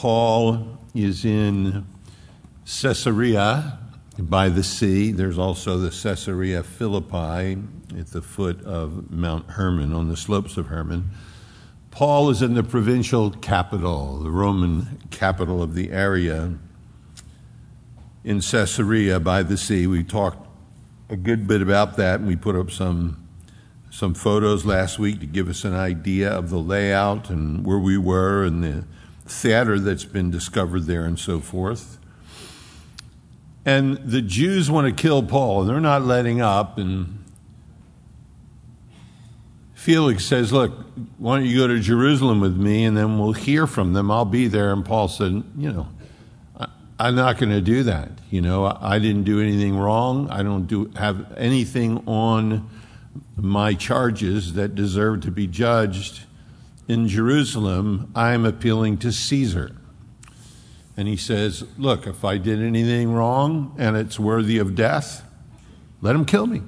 Paul is in Caesarea by the sea. There's also the Caesarea Philippi at the foot of Mount Hermon, on the slopes of Hermon. Paul is in the provincial capital, the Roman capital of the area in Caesarea by the sea. We talked a good bit about that, and we put up some some photos last week to give us an idea of the layout and where we were and the theater that's been discovered there and so forth. And the Jews want to kill Paul, and they're not letting up. And Felix says, Look, why don't you go to Jerusalem with me, and then we'll hear from them. I'll be there. And Paul said, You know, I'm not going to do that. You know, I didn't do anything wrong. I don't do have anything on my charges that deserve to be judged in Jerusalem. I'm appealing to Caesar. And he says, Look, if I did anything wrong and it's worthy of death, let him kill me.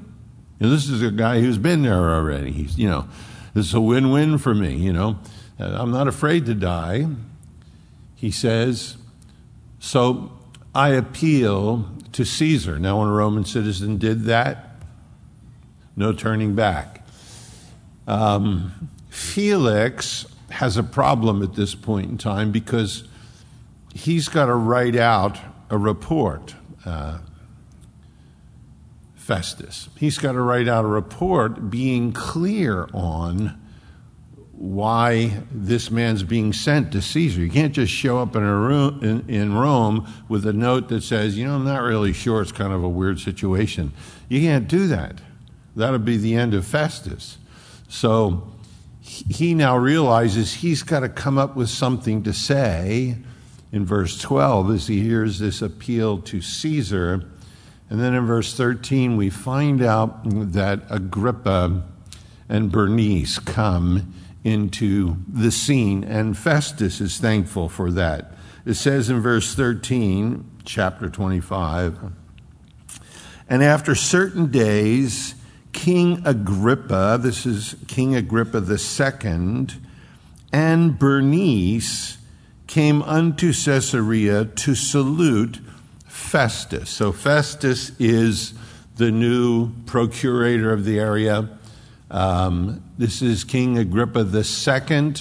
Know, this is a guy who's been there already. He's, you know, this is a win win for me, you know. I'm not afraid to die. He says, So I appeal to Caesar. Now, when a Roman citizen did that, no turning back. Um, Felix has a problem at this point in time because he's got to write out a report. Uh, Festus. He's got to write out a report being clear on why this man's being sent to Caesar. You can't just show up in, a room, in, in, Rome with a note that says, you know, I'm not really sure, it's kind of a weird situation. You can't do that. That'll be the end of Festus. So he now realizes he's got to come up with something to say in verse 12 as he hears this appeal to Caesar. And then in verse 13, we find out that Agrippa and Bernice come into the scene, and Festus is thankful for that. It says in verse 13, chapter 25, and after certain days, King Agrippa, this is King Agrippa II, and Bernice came unto Caesarea to salute Festus. So Festus is the new procurator of the area. Um, this is King Agrippa II.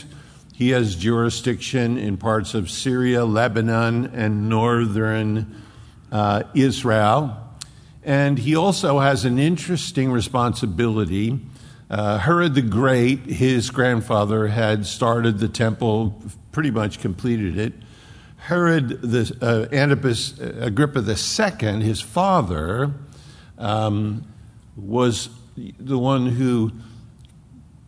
He has jurisdiction in parts of Syria, Lebanon, and northern uh, Israel. And he also has an interesting responsibility. Uh, Herod the Great, his grandfather, had started the temple, pretty much completed it. Herod the uh, Antipas uh, Agrippa II, his father, um, was the one who,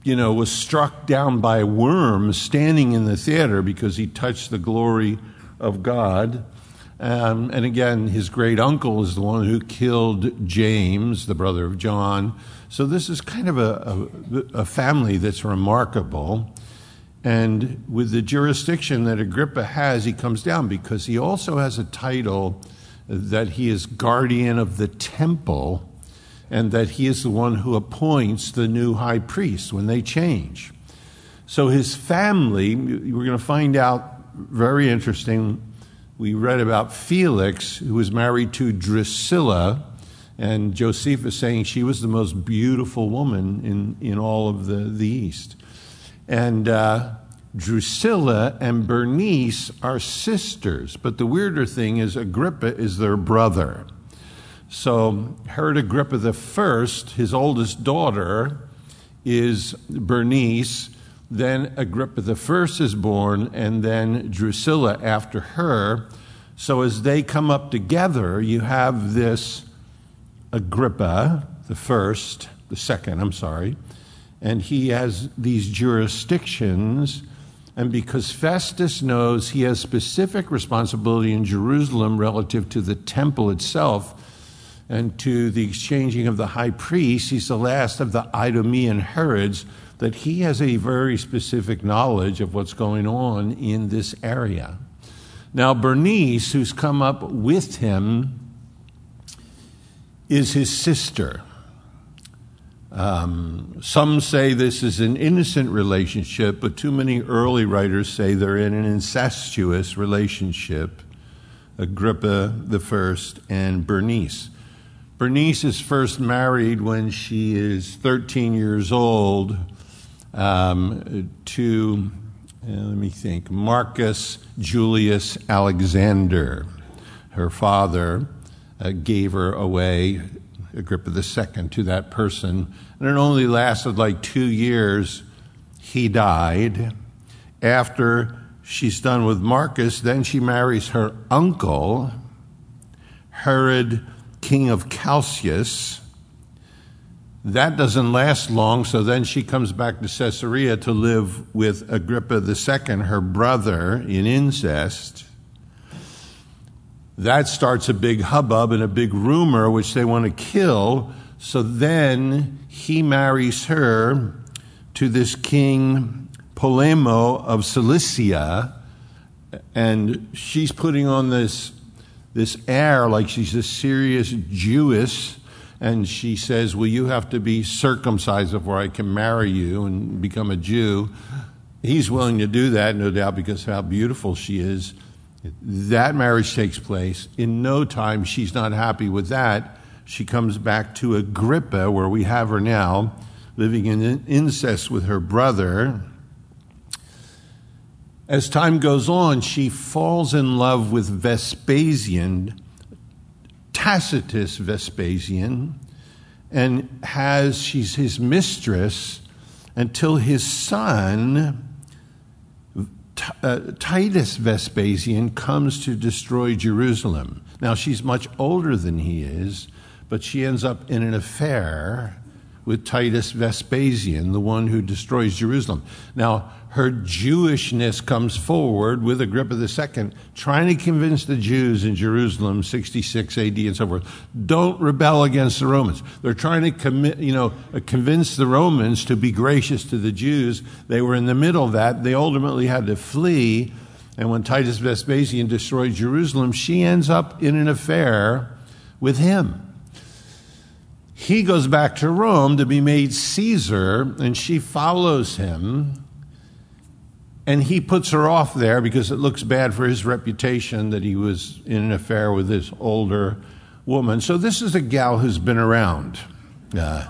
you know, was struck down by worms standing in the theater because he touched the glory of God. Um, and again, his great uncle is the one who killed James, the brother of John. So this is kind of a, a, a family that's remarkable. And with the jurisdiction that Agrippa has, he comes down because he also has a title that he is guardian of the temple and that he is the one who appoints the new high priest when they change. So his family, we're going to find out very interesting we read about Felix, who was married to Drusilla, and Josephus saying she was the most beautiful woman in, in all of the, the East. And uh, Drusilla and Bernice are sisters, but the weirder thing is Agrippa is their brother. So Herod Agrippa I, his oldest daughter, is Bernice, then Agrippa I is born, and then Drusilla after her. So as they come up together, you have this Agrippa, the first, the second, I'm sorry, and he has these jurisdictions. And because Festus knows he has specific responsibility in Jerusalem relative to the temple itself and to the exchanging of the high priest, he's the last of the Idumean Herods that he has a very specific knowledge of what's going on in this area. Now, Bernice, who's come up with him, is his sister. Um, some say this is an innocent relationship, but too many early writers say they're in an incestuous relationship. Agrippa I and Bernice. Bernice is first married when she is 13 years old to, uh, let me think, Marcus Julius Alexander. Her father uh, gave her away Agrippa II to that person. And it only lasted like two years. He died. After she's done with Marcus, then she marries her uncle, Herod, king of Chalcis. That doesn't last long, so then she comes back to Caesarea to live with Agrippa II, her brother, in incest. That starts a big hubbub and a big rumor, which they want to kill. So then he marries her to this king Polemo of Cilicia, and she's putting on this, this air like she's a serious Jewess. And she says, Well, you have to be circumcised before I can marry you and become a Jew. He's willing to do that, no doubt, because of how beautiful she is. That marriage takes place. In no time, she's not happy with that. She comes back to Agrippa, where we have her now, living in incest with her brother. As time goes on, she falls in love with Vespasian, Tacitus Vespasian, and has she's his mistress until his son uh, Titus Vespasian comes to destroy Jerusalem. Now, she's much older than he is, but she ends up in an affair with Titus Vespasian, the one who destroys Jerusalem. Now, her Jewishness comes forward with Agrippa II, trying to convince the Jews in Jerusalem, 66 AD and so forth, don't rebel against the Romans. They're trying to commit, you know, uh, convince the Romans to be gracious to the Jews. They were in the middle of that. They ultimately had to flee. And when Titus Vespasian destroyed Jerusalem, she ends up in an affair with him. He goes back to Rome to be made Caesar, and she follows him. And he puts her off there because it looks bad for his reputation that he was in an affair with this older woman. So this is a gal who's been around. Uh,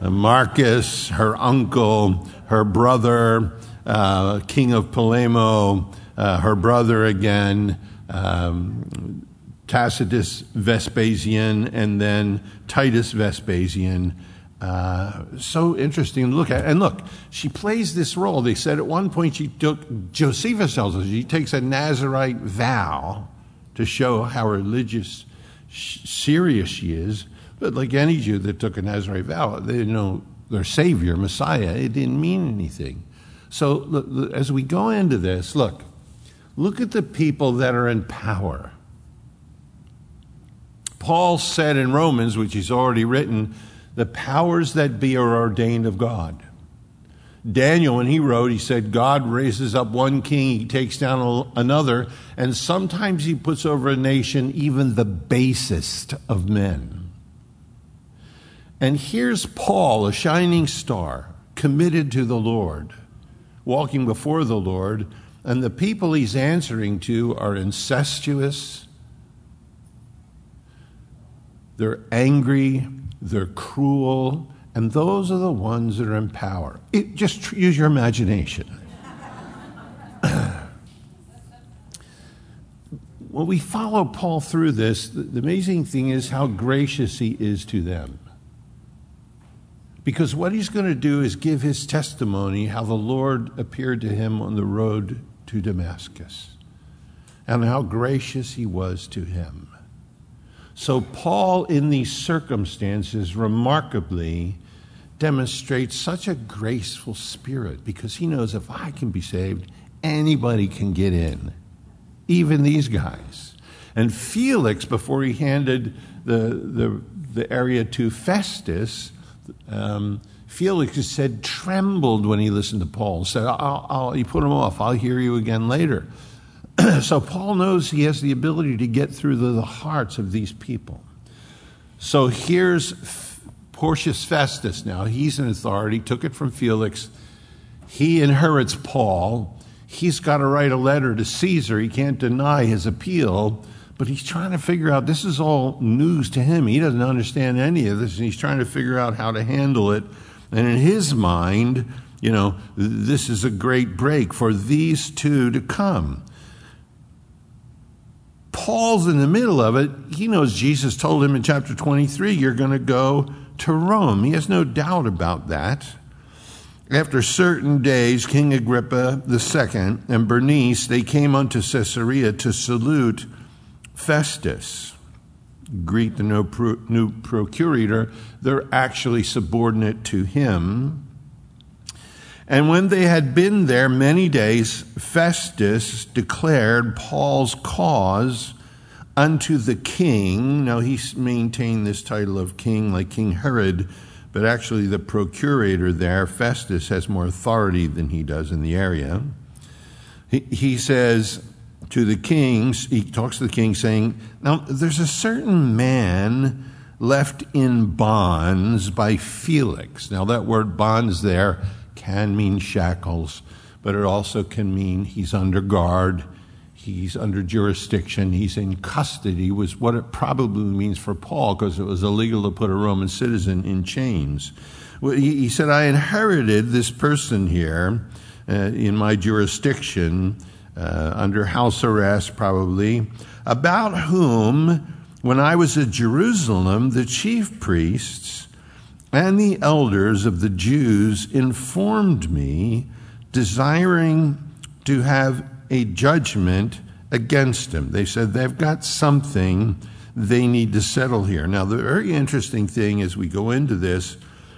Marcus, her uncle, her brother, uh, king of Polemo, uh, her brother again, um, Tacitus Vespasian, and then Titus Vespasian. Uh, so interesting to look at. And look, she plays this role. They said at one point she took, Josephus tells us, she takes a Nazarite vow to show how religious, serious she is. But like any Jew that took a Nazarite vow, they didn't know their Savior, Messiah. It didn't mean anything. So as we go into this, look, look at the people that are in power. Paul said in Romans, which he's already written, the powers that be are ordained of God. Daniel, when he wrote, he said, God raises up one king, he takes down another, and sometimes he puts over a nation even the basest of men. And here's Paul, a shining star, committed to the Lord, walking before the Lord, and the people he's answering to are incestuous, they're angry, they're cruel, and those are the ones that are in power. It, just use your imagination. when we follow Paul through this, the, the amazing thing is how gracious he is to them. Because what he's going to do is give his testimony how the Lord appeared to him on the road to Damascus and how gracious he was to him. So, Paul, in these circumstances, remarkably demonstrates such a graceful spirit because he knows if I can be saved, anybody can get in, even these guys. And Felix, before he handed the, the, the area to Festus, um, Felix said, trembled when he listened to Paul, said, I'll, I'll, he put him off, I'll hear you again later. so Paul knows he has the ability to get through the, the hearts of these people. So here's Porcius Festus, now he's an authority, took it from Felix. He inherits Paul. He's got to write a letter to Caesar. He can't deny his appeal, but he's trying to figure out this is all news to him. He doesn't understand any of this, and he's trying to figure out how to handle it. And in his mind, you know, this is a great break for these two to come. Paul's in the middle of it. He knows Jesus told him in chapter 23, you're going to go to Rome. He has no doubt about that. After certain days, King Agrippa II and Bernice, they came unto Caesarea to salute Festus. Greet the new procurator. They're actually subordinate to him. And when they had been there many days, Festus declared Paul's cause unto the king. Now, he maintained this title of king like King Herod, but actually, the procurator there, Festus, has more authority than he does in the area. He, he says to the king, he talks to the king, saying, Now, there's a certain man left in bonds by Felix. Now, that word bonds there can mean shackles, but it also can mean he's under guard, he's under jurisdiction, he's in custody, was what it probably means for Paul, because it was illegal to put a Roman citizen in chains. He said, I inherited this person here uh, in my jurisdiction, uh, under house arrest probably, about whom, when I was at Jerusalem, the chief priests, and the elders of the Jews informed me, desiring to have a judgment against him. They said they've got something they need to settle here. Now, the very interesting thing as we go into this,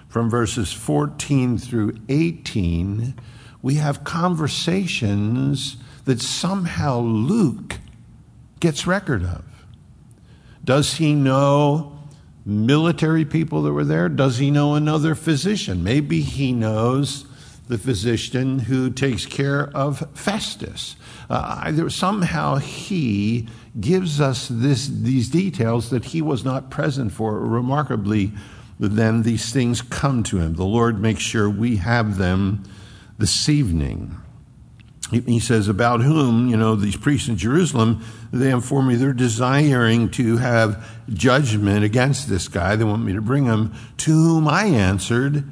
from verses 14 through 18, we have conversations that somehow Luke gets record of. Does he know military people that were there? Does he know another physician? Maybe he knows the physician who takes care of Festus. Uh, somehow he gives us this, these details that he was not present for. Remarkably, then these things come to him. The Lord makes sure we have them this evening. He says, about whom, you know, these priests in Jerusalem, they inform me they're desiring to have judgment against this guy. They want me to bring him. To whom I answered,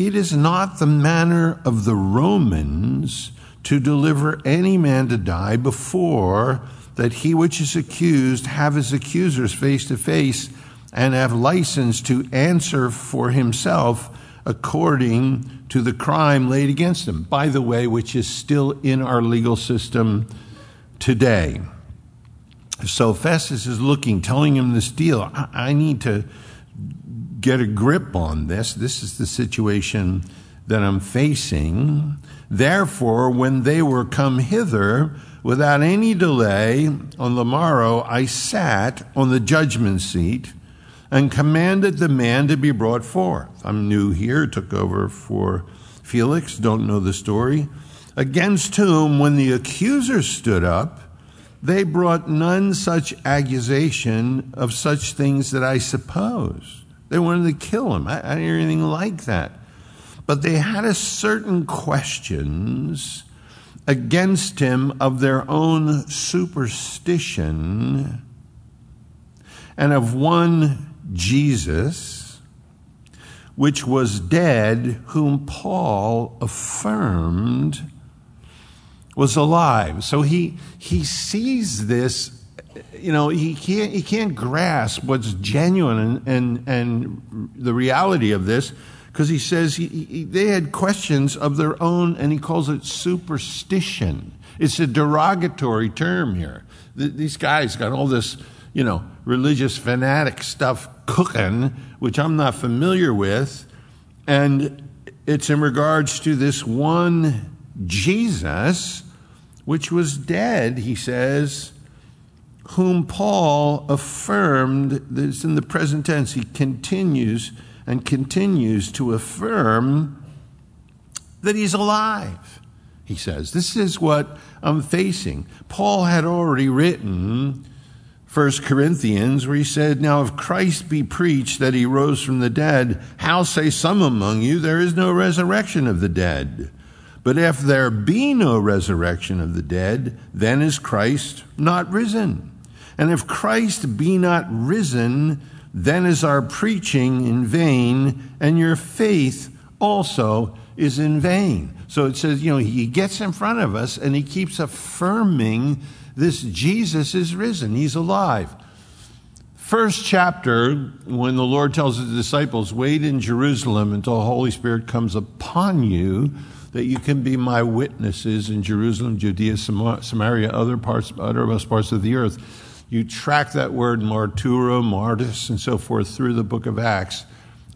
It is not the manner of the Romans to deliver any man to die before that he which is accused have his accusers face to face and have license to answer for himself according to the crime laid against him, by the way, which is still in our legal system today. So Festus is looking, telling him this deal. I, I need to get a grip on this. This is the situation that I'm facing. Therefore, when they were come hither, without any delay, on the morrow I sat on the judgment seat and commanded the man to be brought forth. I'm new here, took over for Felix, don't know the story. Against whom, when the accusers stood up, they brought none such accusation of such things that I supposed. They wanted to kill him. I, I didn't hear anything like that. But they had a certain questions against him of their own superstition and of one Jesus, which was dead, whom Paul affirmed was alive. So he, he sees this, you know, he can't, he can't grasp what's genuine and, and, and the reality of this because he says he, he, they had questions of their own and he calls it superstition. It's a derogatory term here. these guys got all this, you know, religious fanatic stuff cooking, which I'm not familiar with. And it's in regards to this one Jesus, which was dead, he says, whom Paul affirmed, this in the present tense, he continues and continues to affirm that he's alive, he says. This is what I'm facing. Paul had already written 1 Corinthians, where he said, Now if Christ be preached that he rose from the dead, how say some among you there is no resurrection of the dead? But if there be no resurrection of the dead, then is Christ not risen. And if Christ be not risen, then is our preaching in vain, and your faith also is in vain. So it says, you know, he gets in front of us and he keeps affirming this Jesus is risen, he's alive. First chapter, when the Lord tells his disciples, wait in Jerusalem until the Holy Spirit comes upon you that you can be my witnesses in Jerusalem, Judea, Samaria, other parts, uttermost parts of the earth. You track that word martyro, martyrs, and so forth through the book of Acts.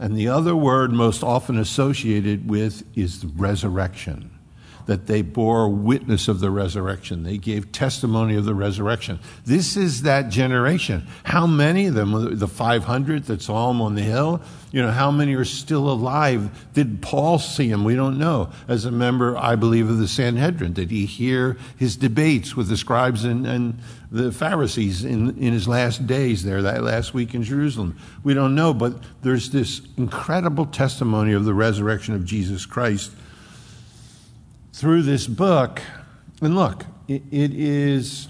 And the other word most often associated with is resurrection that they bore witness of the resurrection. They gave testimony of the resurrection. This is that generation. How many of them, the 500 that saw him on the hill, you know, how many are still alive? Did Paul see him? We don't know. As a member, I believe, of the Sanhedrin, did he hear his debates with the scribes and, and the Pharisees in, in his last days there, that last week in Jerusalem? We don't know, but there's this incredible testimony of the resurrection of Jesus Christ through this book. And look, it, it is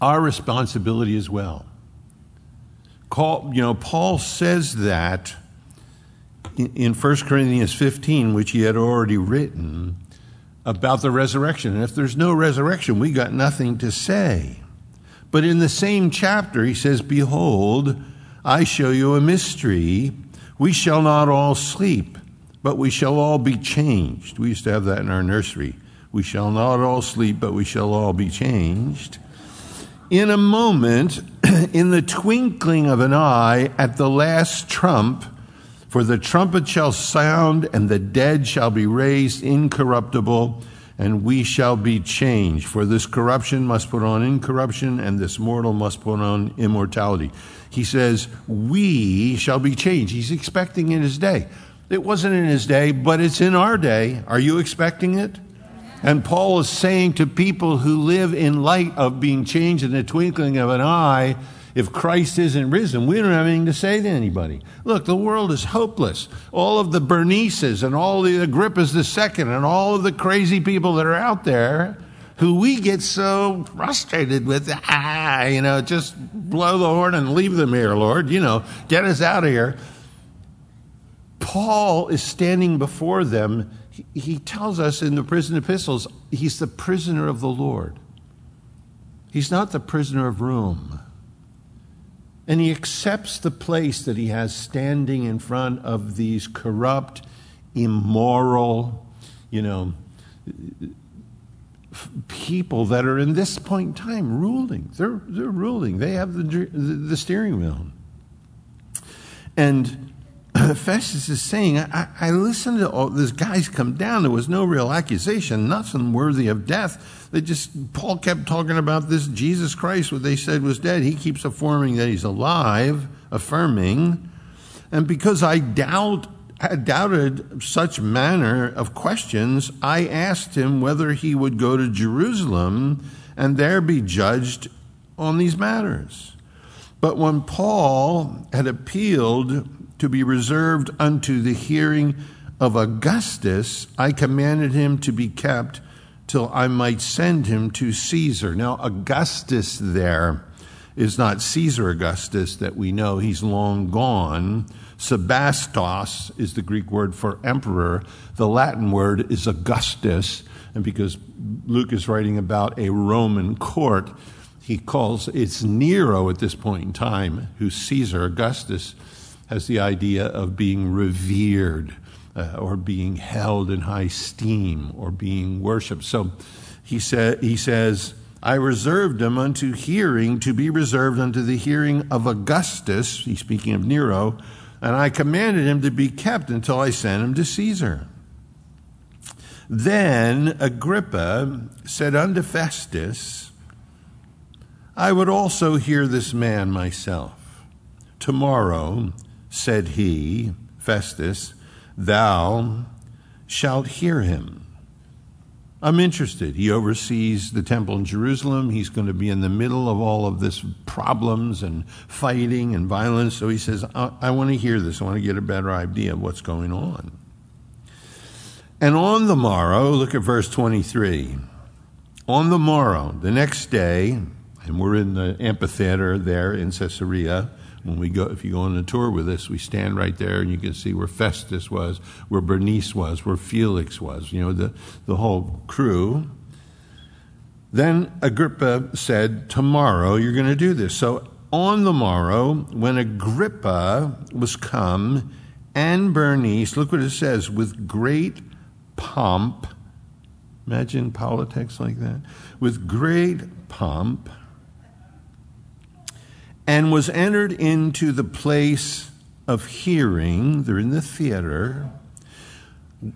our responsibility as well. Call, you know, Paul says that in, in 1 Corinthians 15, which he had already written about the resurrection. And if there's no resurrection, we got nothing to say. But in the same chapter, he says, Behold, I show you a mystery. We shall not all sleep but we shall all be changed. We used to have that in our nursery. We shall not all sleep, but we shall all be changed. In a moment, in the twinkling of an eye, at the last trump, for the trumpet shall sound, and the dead shall be raised incorruptible, and we shall be changed. For this corruption must put on incorruption, and this mortal must put on immortality. He says, We shall be changed. He's expecting in his day. It wasn't in his day, but it's in our day. Are you expecting it? And Paul is saying to people who live in light of being changed in the twinkling of an eye, if Christ isn't risen, we don't have anything to say to anybody. Look, the world is hopeless. All of the Bernices and all the Agrippas II and all of the crazy people that are out there who we get so frustrated with, ah, you know, just blow the horn and leave them here, Lord, you know, get us out of here. Paul is standing before them. He, he tells us in the prison epistles, he's the prisoner of the Lord. He's not the prisoner of Rome. And he accepts the place that he has standing in front of these corrupt, immoral, you know, people that are in this point in time ruling. They're, they're ruling. They have the, the steering wheel. And Festus is saying, I, I listened to all these guys come down. There was no real accusation, nothing worthy of death. They just, Paul kept talking about this Jesus Christ, what they said was dead. He keeps affirming that he's alive, affirming. And because I doubt, had doubted such manner of questions, I asked him whether he would go to Jerusalem and there be judged on these matters. But when Paul had appealed to be reserved unto the hearing of Augustus, I commanded him to be kept till I might send him to Caesar. Now, Augustus there is not Caesar Augustus that we know, he's long gone. Sebastos is the Greek word for emperor. The Latin word is Augustus. And because Luke is writing about a Roman court, he calls it's Nero at this point in time, who's Caesar Augustus has the idea of being revered uh, or being held in high esteem or being worshiped. So he, said, he says, I reserved him unto hearing, to be reserved unto the hearing of Augustus, he's speaking of Nero, and I commanded him to be kept until I sent him to Caesar. Then Agrippa said unto Festus, I would also hear this man myself. Tomorrow, said he, Festus, Thou shalt hear him. I'm interested. He oversees the temple in Jerusalem. He's going to be in the middle of all of this problems and fighting and violence. So he says, I, I want to hear this. I want to get a better idea of what's going on. And on the morrow, look at verse 23. On the morrow, the next day, and we're in the amphitheater there in Caesarea, when we go, if you go on a tour with us, we stand right there and you can see where Festus was, where Bernice was, where Felix was, you know, the, the whole crew. Then Agrippa said, Tomorrow you're going to do this. So on the morrow, when Agrippa was come and Bernice, look what it says, with great pomp, imagine politics like that, with great pomp, and was entered into the place of hearing. They're in the theater.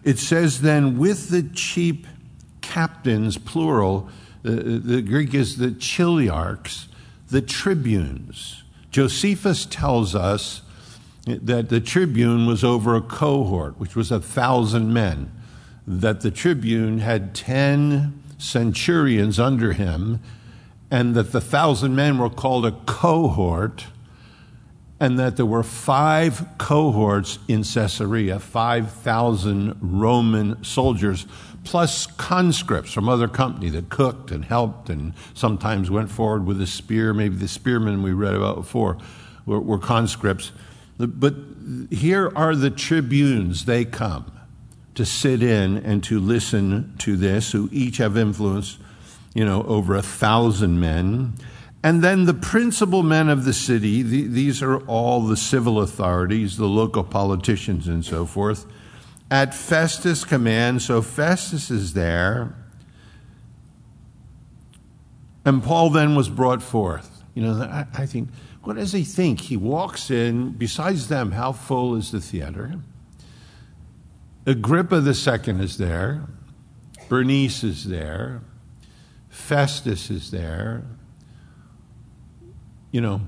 It says then, with the chief captains, plural, the, Greek is the chiliarchs, the tribunes. Josephus tells us that the tribune was over a cohort, which was a thousand men, that the tribune had 10 centurions under him and that the thousand men were called a cohort, and that there were five cohorts in Caesarea, 5,000 Roman soldiers, plus conscripts from other company that cooked and helped and sometimes went forward with a spear. Maybe the spearmen we read about before were, were conscripts. But here are the tribunes, they come to sit in and to listen to this, who each have influence you know, over a thousand men. And then the principal men of the city, the, these are all the civil authorities, the local politicians, and so forth, at Festus' command. So Festus is there. And Paul then was brought forth. You know, I, I think, what does he think? He walks in, besides them, how full is the theater? Agrippa second is there. Bernice is there. Festus is there. You know,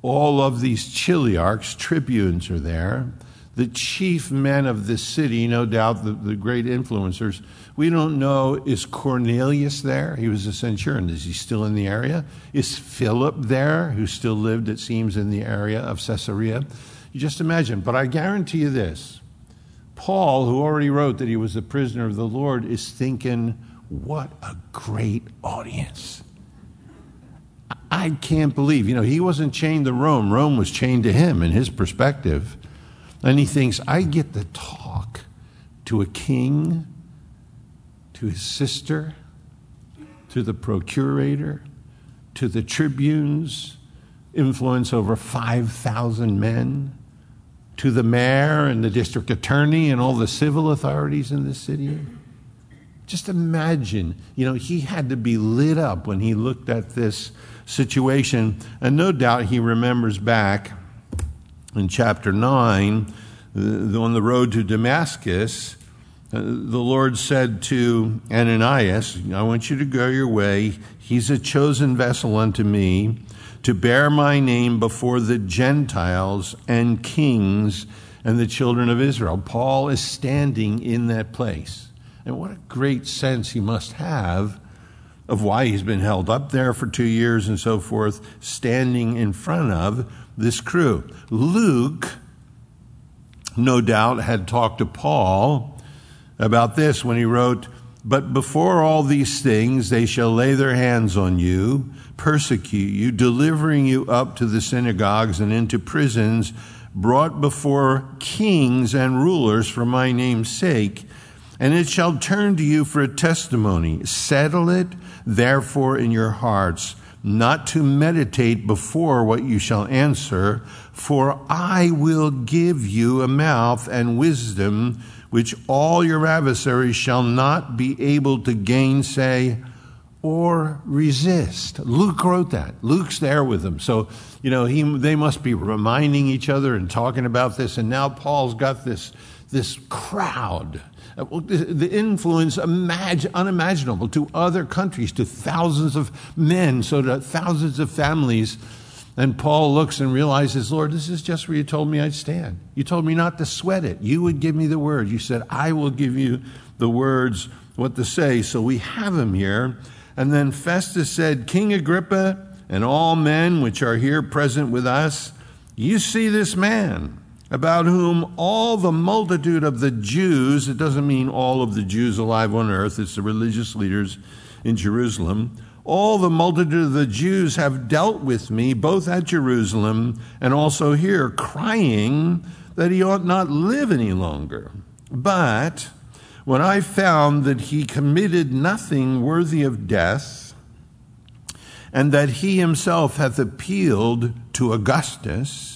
all of these chiliarchs, tribunes are there. The chief men of the city, no doubt the, the great influencers. We don't know, is Cornelius there? He was a centurion. Is he still in the area? Is Philip there, who still lived, it seems, in the area of Caesarea? You just imagine. But I guarantee you this Paul, who already wrote that he was a prisoner of the Lord, is thinking, what a great audience. I can't believe, you know, he wasn't chained to Rome. Rome was chained to him in his perspective. And he thinks, I get to talk to a king, to his sister, to the procurator, to the tribunes, influence over 5,000 men, to the mayor and the district attorney and all the civil authorities in the city. Just imagine, you know, he had to be lit up when he looked at this situation. And no doubt he remembers back in chapter 9, on the road to Damascus, uh, the Lord said to Ananias, I want you to go your way. He's a chosen vessel unto me to bear my name before the Gentiles and kings and the children of Israel. Paul is standing in that place. And what a great sense he must have of why he's been held up there for two years and so forth, standing in front of this crew. Luke, no doubt, had talked to Paul about this when he wrote, But before all these things, they shall lay their hands on you, persecute you, delivering you up to the synagogues and into prisons, brought before kings and rulers for my name's sake and it shall turn to you for a testimony. Settle it, therefore, in your hearts, not to meditate before what you shall answer, for I will give you a mouth and wisdom which all your adversaries shall not be able to gainsay or resist. Luke wrote that. Luke's there with them. So, you know, he, they must be reminding each other and talking about this. And now Paul's got this, this crowd uh, the influence unimaginable to other countries, to thousands of men, so to thousands of families. And Paul looks and realizes, Lord, this is just where you told me I'd stand. You told me not to sweat it. You would give me the word. You said, I will give you the words what to say, so we have him here. And then Festus said, King Agrippa and all men which are here present with us, you see this man about whom all the multitude of the Jews, it doesn't mean all of the Jews alive on earth, it's the religious leaders in Jerusalem, all the multitude of the Jews have dealt with me, both at Jerusalem and also here, crying that he ought not live any longer. But when I found that he committed nothing worthy of death, and that he himself hath appealed to Augustus,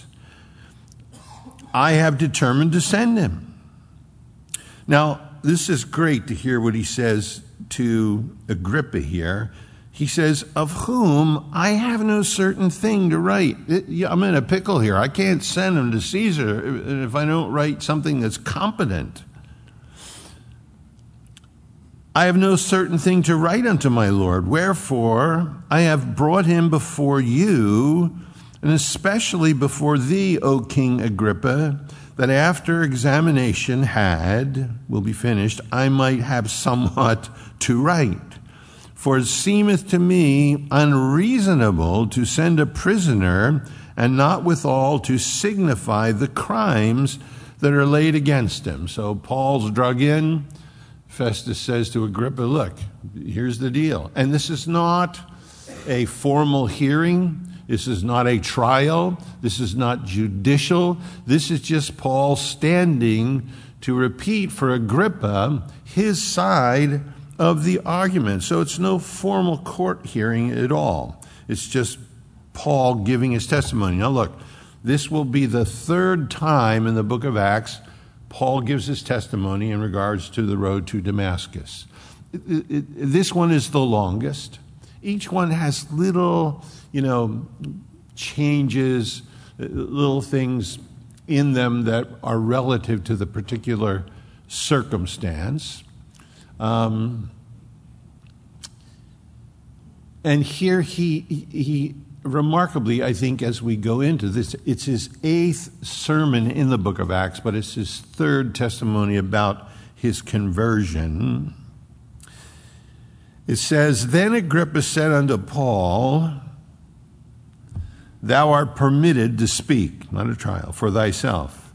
I have determined to send him. Now, this is great to hear what he says to Agrippa here. He says, Of whom I have no certain thing to write. Uh, I'm in a pickle here. I can't send him to Caesar if I don't write something that's competent. I have no certain thing to write unto my Lord. Wherefore, I have brought him before you, and especially before thee, O King Agrippa, that after examination had, will be finished, I might have somewhat to write. For it seemeth to me unreasonable to send a prisoner, and not withal to signify the crimes that are laid against him. So Paul's drug in Festus says to Agrippa, Look, here's the deal. And this is not a formal hearing. This is not a trial. This is not judicial. This is just Paul standing to repeat for Agrippa his side of the argument. So it's no formal court hearing at all. It's just Paul giving his testimony. Now, look, this will be the third time in the book of Acts Paul gives his testimony in regards to the road to Damascus. It, it, this one is the longest. Each one has little, you know, changes, little things in them that are relative to the particular circumstance. Um, and here he, he remarkably, I think, as we go into this, it's his eighth sermon in the book of Acts, but it's his third testimony about his conversion. It says, Then Agrippa said unto Paul, Thou art permitted to speak, not a trial, for thyself.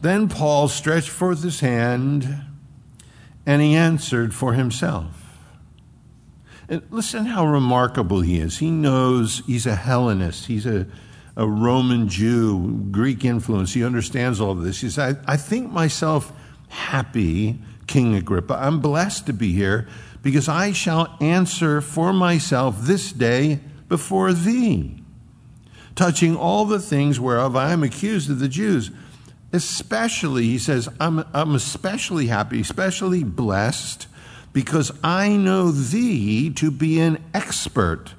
Then Paul stretched forth his hand, and he answered for himself. And listen how remarkable he is. He knows he's a Hellenist, he's a, a Roman Jew, Greek influence. He understands all of this. He says, I, I think myself happy, King Agrippa. I'm blessed to be here because I shall answer for myself this day before thee, touching all the things whereof I am accused of the Jews. Especially, he says, I'm, I'm especially happy, especially blessed because I know thee to be an expert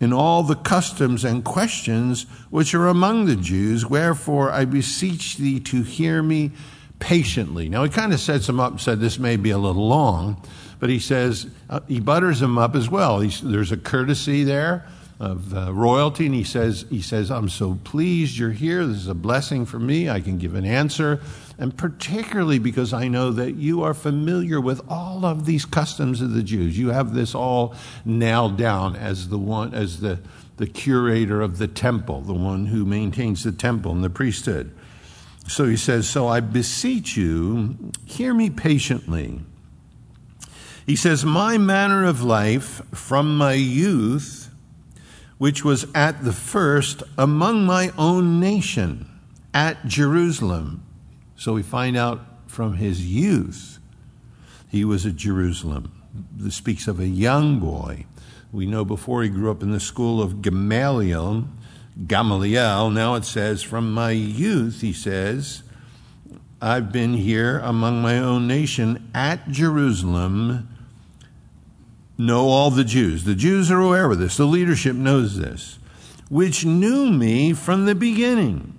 in all the customs and questions which are among the Jews. Wherefore I beseech thee to hear me patiently. Now he kind of sets him up and said this may be a little long, but he says, uh, he butters him up as well. He's, there's a courtesy there of uh, royalty, and he says, he says, I'm so pleased you're here. This is a blessing for me. I can give an answer and particularly because I know that you are familiar with all of these customs of the Jews. You have this all nailed down as the one, as the, the curator of the temple, the one who maintains the temple and the priesthood. So he says, So I beseech you, hear me patiently. He says, My manner of life from my youth, which was at the first among my own nation, at Jerusalem, so we find out from his youth, he was at Jerusalem. This speaks of a young boy. We know before he grew up in the school of Gamaliel, Gamaliel, now it says, from my youth, he says, I've been here among my own nation at Jerusalem, know all the Jews. The Jews are aware of this, the leadership knows this, which knew me from the beginning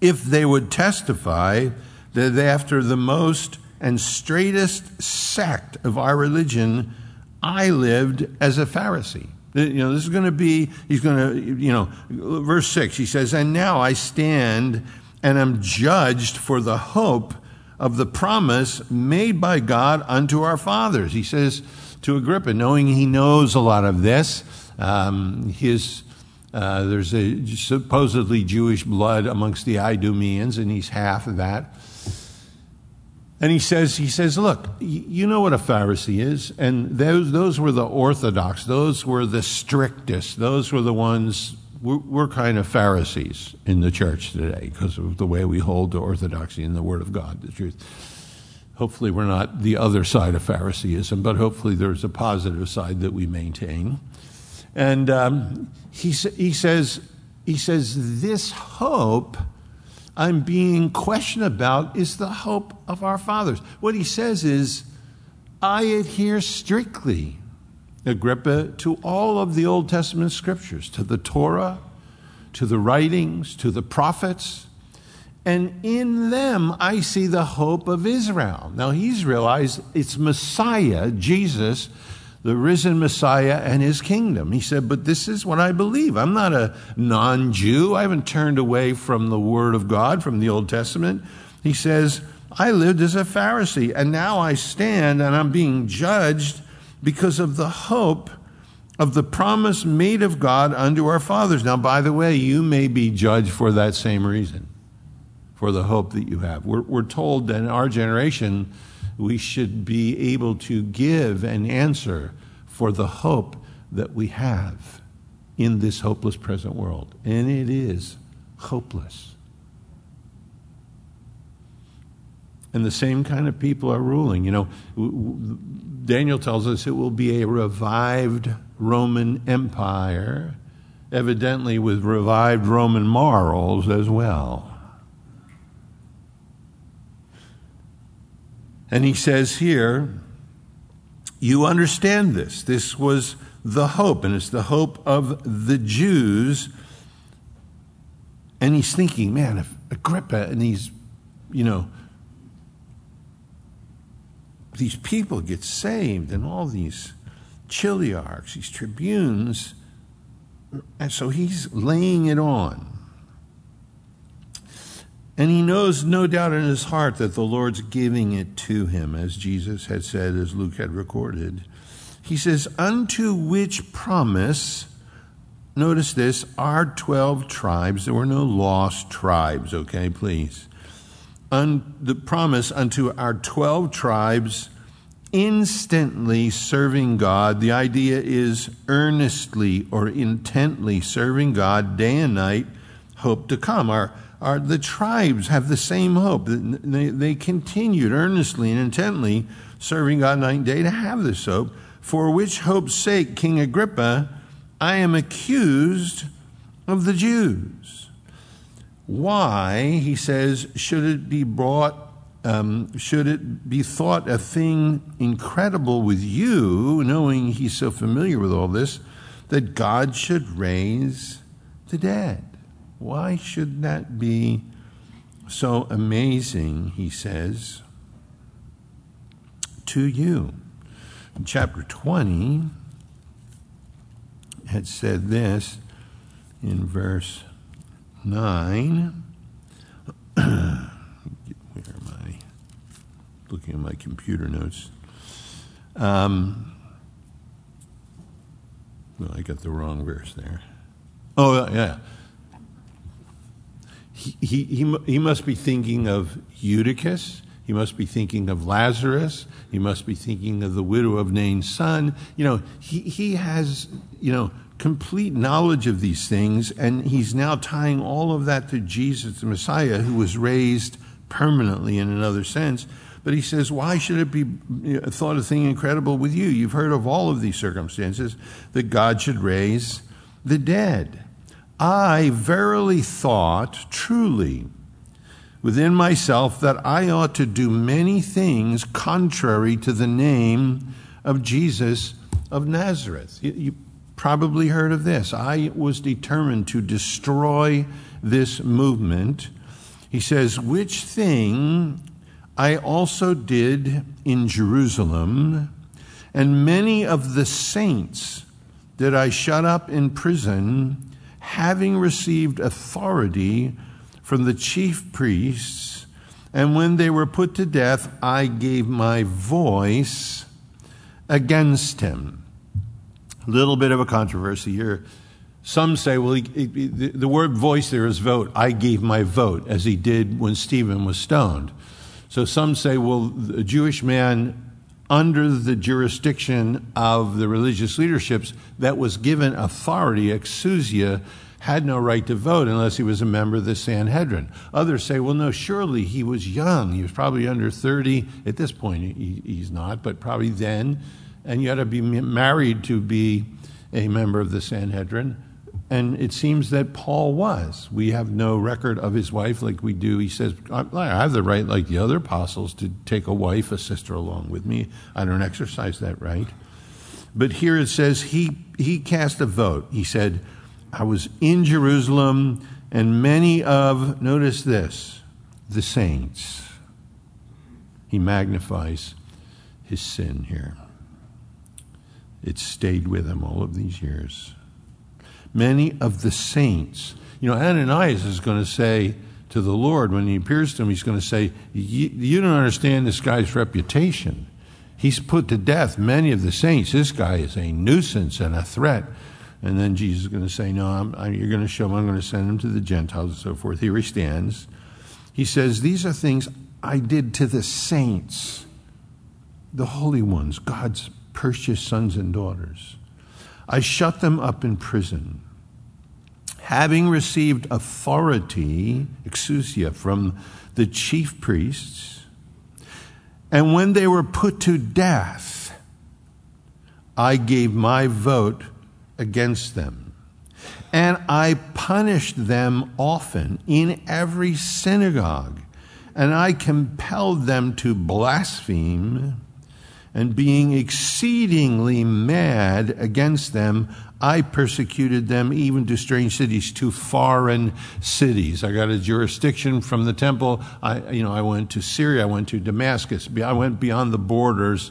if they would testify that after the most and straightest sect of our religion, I lived as a Pharisee. You know, this is going to be, he's going to, you know, verse 6, he says, And now I stand and am judged for the hope of the promise made by God unto our fathers. He says to Agrippa, knowing he knows a lot of this, um, his uh, there's a supposedly Jewish blood amongst the Idumeans, and he's half of that. And he says, he says, look, you know what a Pharisee is, and those those were the orthodox, those were the strictest, those were the ones. We're, we're kind of Pharisees in the church today because of the way we hold to orthodoxy and the Word of God, the truth. Hopefully, we're not the other side of Phariseeism, but hopefully, there's a positive side that we maintain. And um, he, he says, he says, this hope I'm being questioned about is the hope of our fathers. What he says is, I adhere strictly, Agrippa, to all of the Old Testament scriptures, to the Torah, to the writings, to the prophets, and in them I see the hope of Israel. Now he's realized it's Messiah, Jesus, the risen Messiah and his kingdom. He said, But this is what I believe. I'm not a non Jew. I haven't turned away from the Word of God, from the Old Testament. He says, I lived as a Pharisee, and now I stand and I'm being judged because of the hope of the promise made of God unto our fathers. Now, by the way, you may be judged for that same reason, for the hope that you have. We're, we're told that in our generation, we should be able to give an answer for the hope that we have in this hopeless present world. And it is hopeless. And the same kind of people are ruling. You know, Daniel tells us it will be a revived Roman Empire, evidently with revived Roman morals as well. And he says here, you understand this. This was the hope, and it's the hope of the Jews. And he's thinking, man, if Agrippa and these, you know, these people get saved and all these chiliarchs, these tribunes, and so he's laying it on. And he knows, no doubt in his heart, that the Lord's giving it to him, as Jesus had said, as Luke had recorded. He says, Unto which promise, notice this, are 12 tribes. There were no lost tribes, okay, please. Un, the promise unto our 12 tribes, instantly serving God. The idea is earnestly or intently serving God day and night, hope to come. Our are the tribes have the same hope. They, they continued earnestly and intently serving God night and day to have this hope, for which hope's sake, King Agrippa, I am accused of the Jews. Why, he says, should it be brought, um, should it be thought a thing incredible with you, knowing he's so familiar with all this, that God should raise the dead? Why should that be so amazing, he says, to you? In chapter 20, had said this in verse 9. Where am I? Looking at my computer notes. Um, well, I got the wrong verse there. Oh, yeah he, he, he must be thinking of Eutychus. He must be thinking of Lazarus. He must be thinking of the widow of Nain's son. You know, he, he has, you know, complete knowledge of these things, and he's now tying all of that to Jesus, the Messiah, who was raised permanently in another sense. But he says, why should it be thought a thing incredible with you? You've heard of all of these circumstances that God should raise the dead. I verily thought truly within myself that I ought to do many things contrary to the name of Jesus of Nazareth. You, probably heard of this. I was determined to destroy this movement. He says, which thing I also did in Jerusalem, and many of the saints did I shut up in prison having received authority from the chief priests And when they were put to death, I gave my voice against him. A little bit of a controversy here. Some say, well, he, he, the word voice there is vote. I gave my vote, as he did when Stephen was stoned. So some say, well, a Jewish man under the jurisdiction of the religious leaderships that was given authority, exousia, had no right to vote unless he was a member of the Sanhedrin. Others say, well, no, surely he was young. He was probably under 30. At this point, he, he's not, but probably then. And you had to be married to be a member of the Sanhedrin. And it seems that Paul was. We have no record of his wife like we do. He says, I have the right, like the other apostles, to take a wife, a sister along with me. I don't exercise that right. But here it says he, he cast a vote. He said, I was in Jerusalem, and many of, notice this, the saints. He magnifies his sin here. It stayed with him all of these years. Many of the saints. You know, Ananias is going to say to the Lord when he appears to him, he's going to say, You don't understand this guy's reputation. He's put to death many of the saints. This guy is a nuisance and a threat. And then Jesus is going to say, No, I'm, I, you're going to show him, I'm going to send him to the Gentiles and so forth. Here he stands. He says, These are things I did to the saints, the holy ones, God's precious sons and daughters. I shut them up in prison. Having received authority, exousia, from the chief priests, and when they were put to death, I gave my vote against them. And I punished them often in every synagogue, and I compelled them to blaspheme. And being exceedingly mad against them, I persecuted them even to strange cities, to foreign cities. I got a jurisdiction from the temple. I, you know, I went to Syria. I went to Damascus. I went beyond the borders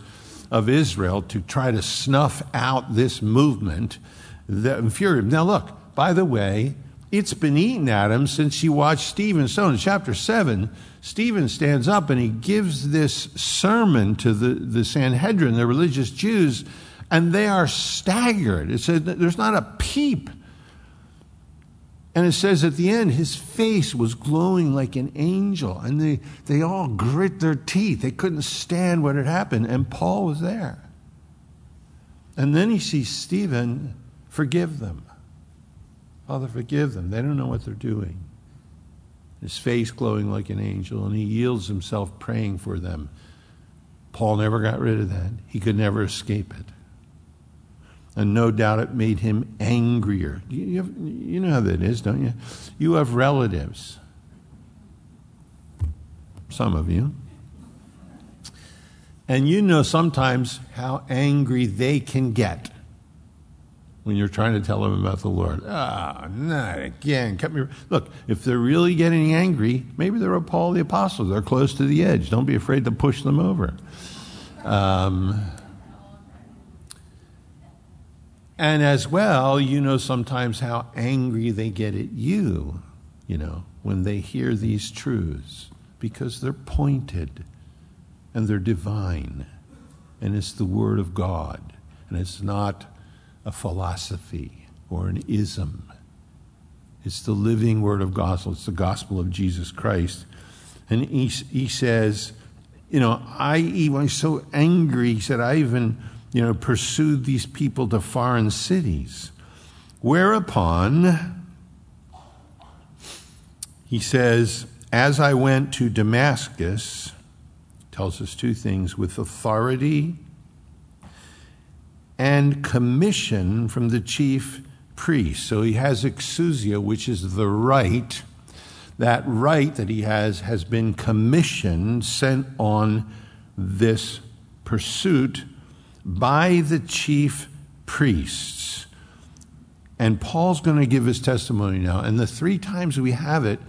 of Israel to try to snuff out this movement that infuriated. Now, look, by the way, it's been eating at him since you watched Stephen So in chapter 7, Stephen stands up and he gives this sermon to the, the Sanhedrin, the religious Jews, and they are staggered. It says there's not a peep. And it says at the end, his face was glowing like an angel, and they, they all grit their teeth. They couldn't stand what had happened, and Paul was there. And then he sees Stephen Forgive them. Father, forgive them. They don't know what they're doing. His face glowing like an angel, and he yields himself praying for them. Paul never got rid of that. He could never escape it. And no doubt it made him angrier. You, have, you know how that is, don't you? You have relatives, some of you. And you know sometimes how angry they can get when you're trying to tell them about the Lord. Ah, oh, not again. Cut me. Look, if they're really getting angry, maybe they're a Paul the Apostle. They're close to the edge. Don't be afraid to push them over. Um, and as well, you know sometimes how angry they get at you, you know, when they hear these truths, because they're pointed and they're divine. And it's the Word of God. And it's not a philosophy or an ism. It's the living word of gospel. It's the gospel of Jesus Christ. And he, he says, you know, I even was so angry, he said, I even, you know, pursued these people to foreign cities. Whereupon, he says, as I went to Damascus, tells us two things with authority and commission from the chief priest. So he has exousia, which is the right. That right that he has has been commissioned, sent on this pursuit by the chief priests. And Paul's going to give his testimony now. And the three times we have it,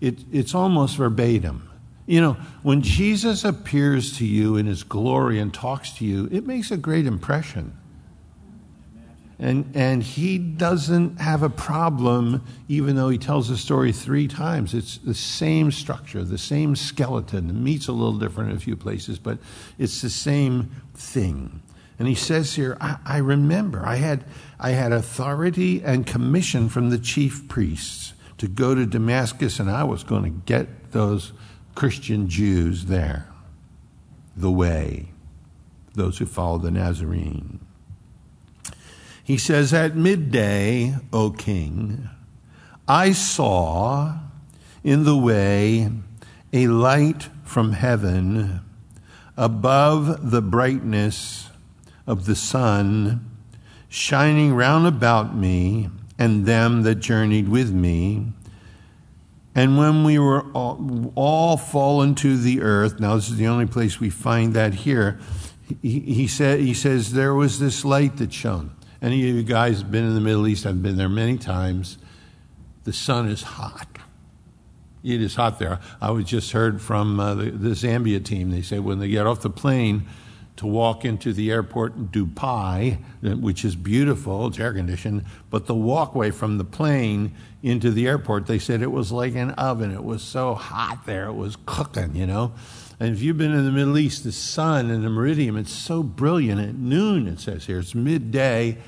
it it's almost verbatim. You know, when Jesus appears to you in his glory and talks to you, it makes a great impression. And, and he doesn't have a problem, even though he tells the story three times. It's the same structure, the same skeleton. The meat's a little different in a few places, but it's the same thing. And he says here, I, I remember I had, I had authority and commission from the chief priests to go to Damascus, and I was going to get those Christian Jews there, the way, those who follow the Nazarene. He says, At midday, O king, I saw in the way a light from heaven above the brightness of the sun, shining round about me and them that journeyed with me. And when we were all, all fallen to the earth, now this is the only place we find that here, he, he, said, he says, There was this light that shone. Any of you guys been in the Middle East? I've been there many times. The sun is hot. It is hot there. I was just heard from uh, the, the Zambia team. They say when they get off the plane to walk into the airport in Dubai, which is beautiful, it's air conditioned, but the walkway from the plane into the airport, they said it was like an oven. It was so hot there, it was cooking, you know. And if you've been in the Middle East, the sun and the meridian, it's so brilliant. At noon, it says here, it's midday.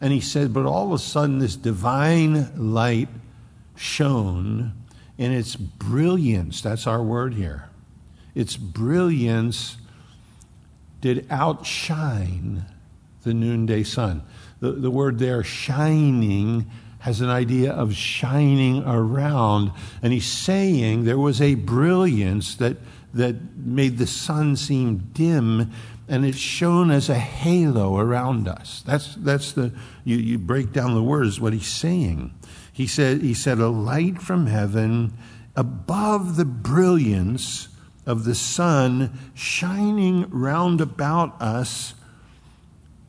And he said, but all of a sudden, this divine light shone in its brilliance. That's our word here. Its brilliance did outshine the noonday sun. The, the word there, shining, has an idea of shining around. And he's saying there was a brilliance that that made the sun seem dim and it's shown as a halo around us. That's, that's the, you, you break down the words, what he's saying. He said, he said, a light from heaven above the brilliance of the sun shining round about us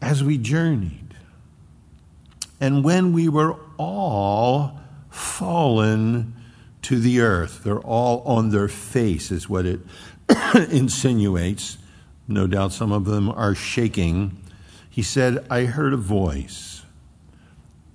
as we journeyed. And when we were all fallen to the earth. They're all on their face, is what it insinuates. No doubt some of them are shaking. He said, I heard a voice.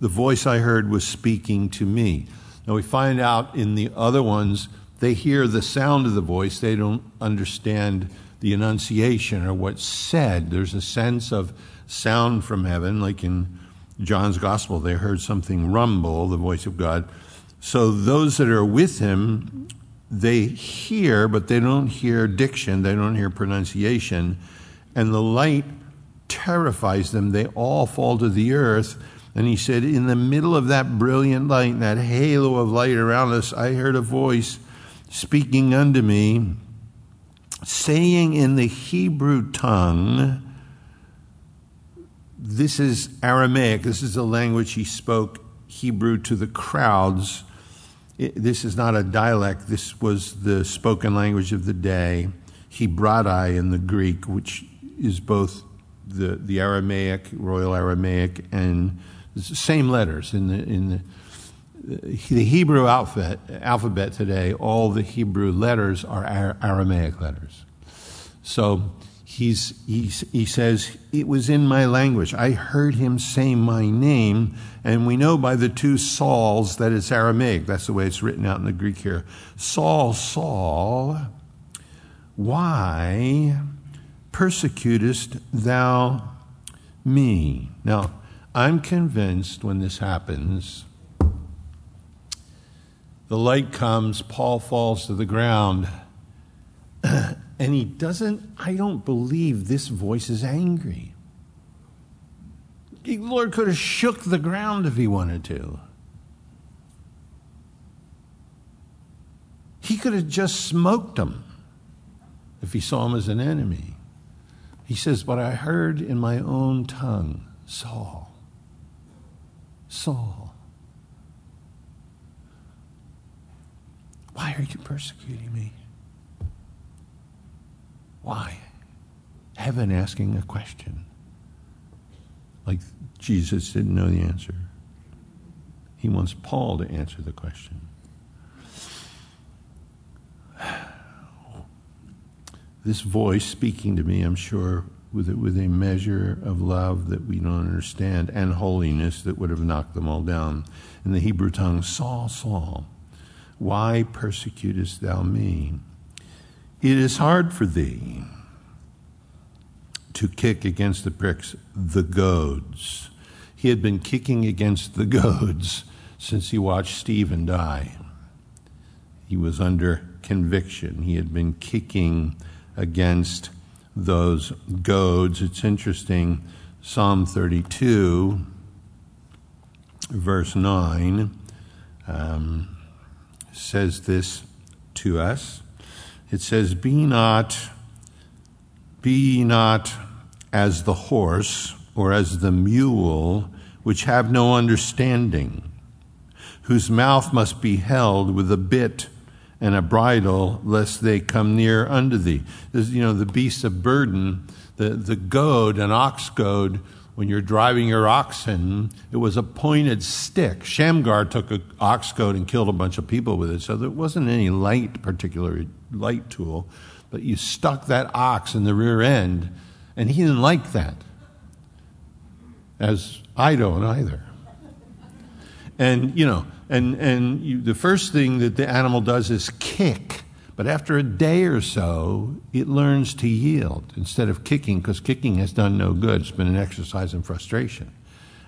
The voice I heard was speaking to me. Now we find out in the other ones, they hear the sound of the voice, they don't understand the enunciation or what's said. There's a sense of sound from heaven, like in John's gospel, they heard something rumble, the voice of God. So those that are with him, they hear, but they don't hear diction, they don't hear pronunciation. And the light terrifies them. They all fall to the earth. And he said, In the middle of that brilliant light, that halo of light around us, I heard a voice speaking unto me, saying in the Hebrew tongue, This is Aramaic, this is the language he spoke Hebrew to the crowds this is not a dialect, this was the spoken language of the day, Hebratai in the Greek, which is both the, the Aramaic, Royal Aramaic, and the same letters in the, in the the Hebrew alphabet, alphabet today, all the Hebrew letters are Aramaic letters. So he's, he's, he says, It was in my language. I heard him say my name, and we know by the two Sauls that it's Aramaic. That's the way it's written out in the Greek here. Saul, Saul, why persecutest thou me? Now, I'm convinced when this happens, the light comes, Paul falls to the ground. And he doesn't, I don't believe this voice is angry. The Lord could have shook the ground if he wanted to. He could have just smoked him if he saw him as an enemy. He says, But I heard in my own tongue, Saul, Saul, why are you persecuting me? Why? Heaven asking a question. Like Jesus didn't know the answer. He wants Paul to answer the question. This voice speaking to me, I'm sure, with, a, with a measure of love that we don't understand and holiness that would have knocked them all down. In the Hebrew tongue, Saul, Saul, why persecutest thou me? It is hard for thee to kick against the pricks, the goads. He had been kicking against the goads since he watched Stephen die. He was under conviction. He had been kicking against those goads. It's interesting, Psalm 32, verse 9, um, says this to us. It says, Be not, be not as the horse or as the mule, which have no understanding, whose mouth must be held with a bit and a bridle, lest they come near unto thee. This, you know, the beasts of burden, the, the goad, an ox goad, when you're driving your oxen, it was a pointed stick. Shamgar took an ox goad and killed a bunch of people with it, so there wasn't any light, particular light tool, but you stuck that ox in the rear end, and he didn't like that, as I don't either. And, you know, and, and you, the first thing that the animal does is kick. But after a day or so, it learns to yield instead of kicking, because kicking has done no good. It's been an exercise in frustration.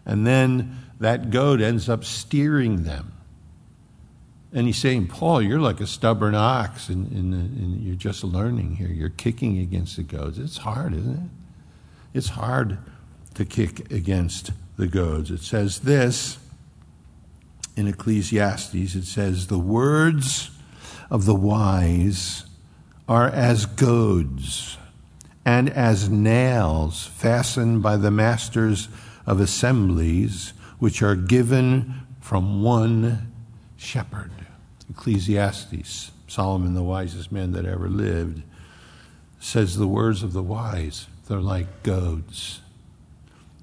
And then that goat ends up steering them. And he's saying, Paul, you're like a stubborn ox, and, and, and you're just learning here. You're kicking against the goads. It's hard, isn't it? It's hard to kick against the goads. It says this in Ecclesiastes, it says, The words of the wise are as goads and as nails fastened by the masters of assemblies, which are given from one shepherd. Ecclesiastes, Solomon, the wisest man that ever lived, says the words of the wise, they're like goads.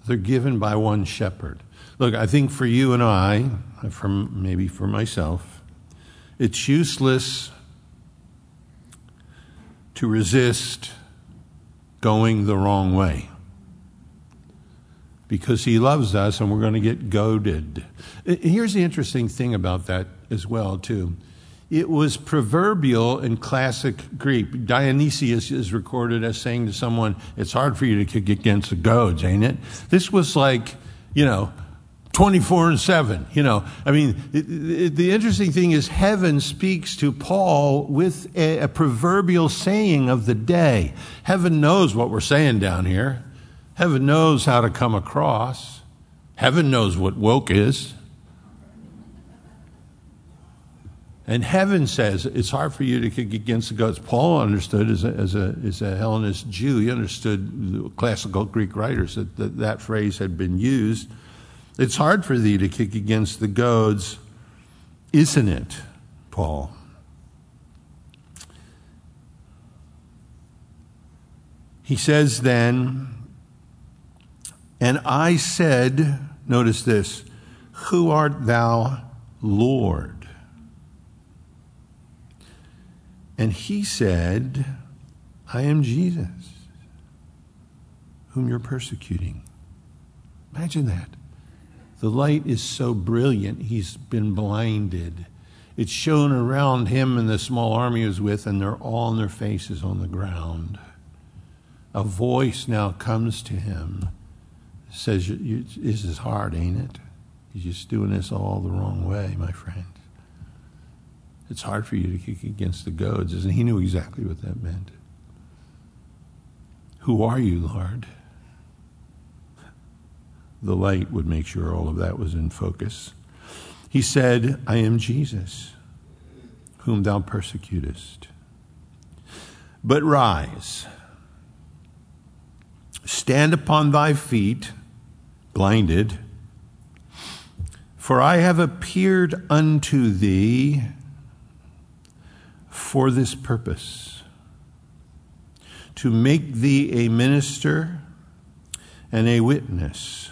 They're given by one shepherd. Look, I think for you and I, for maybe for myself, it's useless to resist going the wrong way because he loves us and we're going to get goaded. Here's the interesting thing about that as well, too. It was proverbial in classic Greek. Dionysius is recorded as saying to someone, It's hard for you to kick against the goads, ain't it? This was like, you know, 24 and 7. You know, I mean, it, it, the interesting thing is heaven speaks to Paul with a, a proverbial saying of the day. Heaven knows what we're saying down here. Heaven knows how to come across. Heaven knows what woke is. And heaven says it's hard for you to kick against the goads. Paul understood as a, as a, as a Hellenist Jew, he understood classical Greek writers that, that that phrase had been used. It's hard for thee to kick against the goads, isn't it, Paul? He says then, and I said, notice this, Who art thou, Lord? And he said, I am Jesus, whom you're persecuting. Imagine that. The light is so brilliant, he's been blinded. It's shone around him and the small army he was with, and they're all on their faces on the ground. A voice now comes to him, says, This is hard, ain't it? You're just doing this all the wrong way, my friend. It's hard for you to kick against the goads, and he knew exactly what that meant. Who are you, Lord? the light would make sure all of that was in focus. He said, I am Jesus, whom thou persecutest. But rise, stand upon thy feet, blinded, for I have appeared unto thee for this purpose to make thee a minister and a witness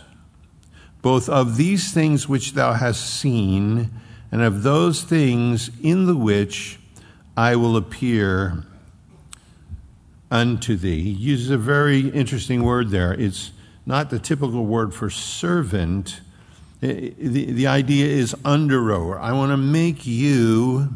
both of these things which thou hast seen, and of those things in the which I will appear unto thee. He uses a very interesting word there. It's not the typical word for servant. The, the idea is under rower. I want to make you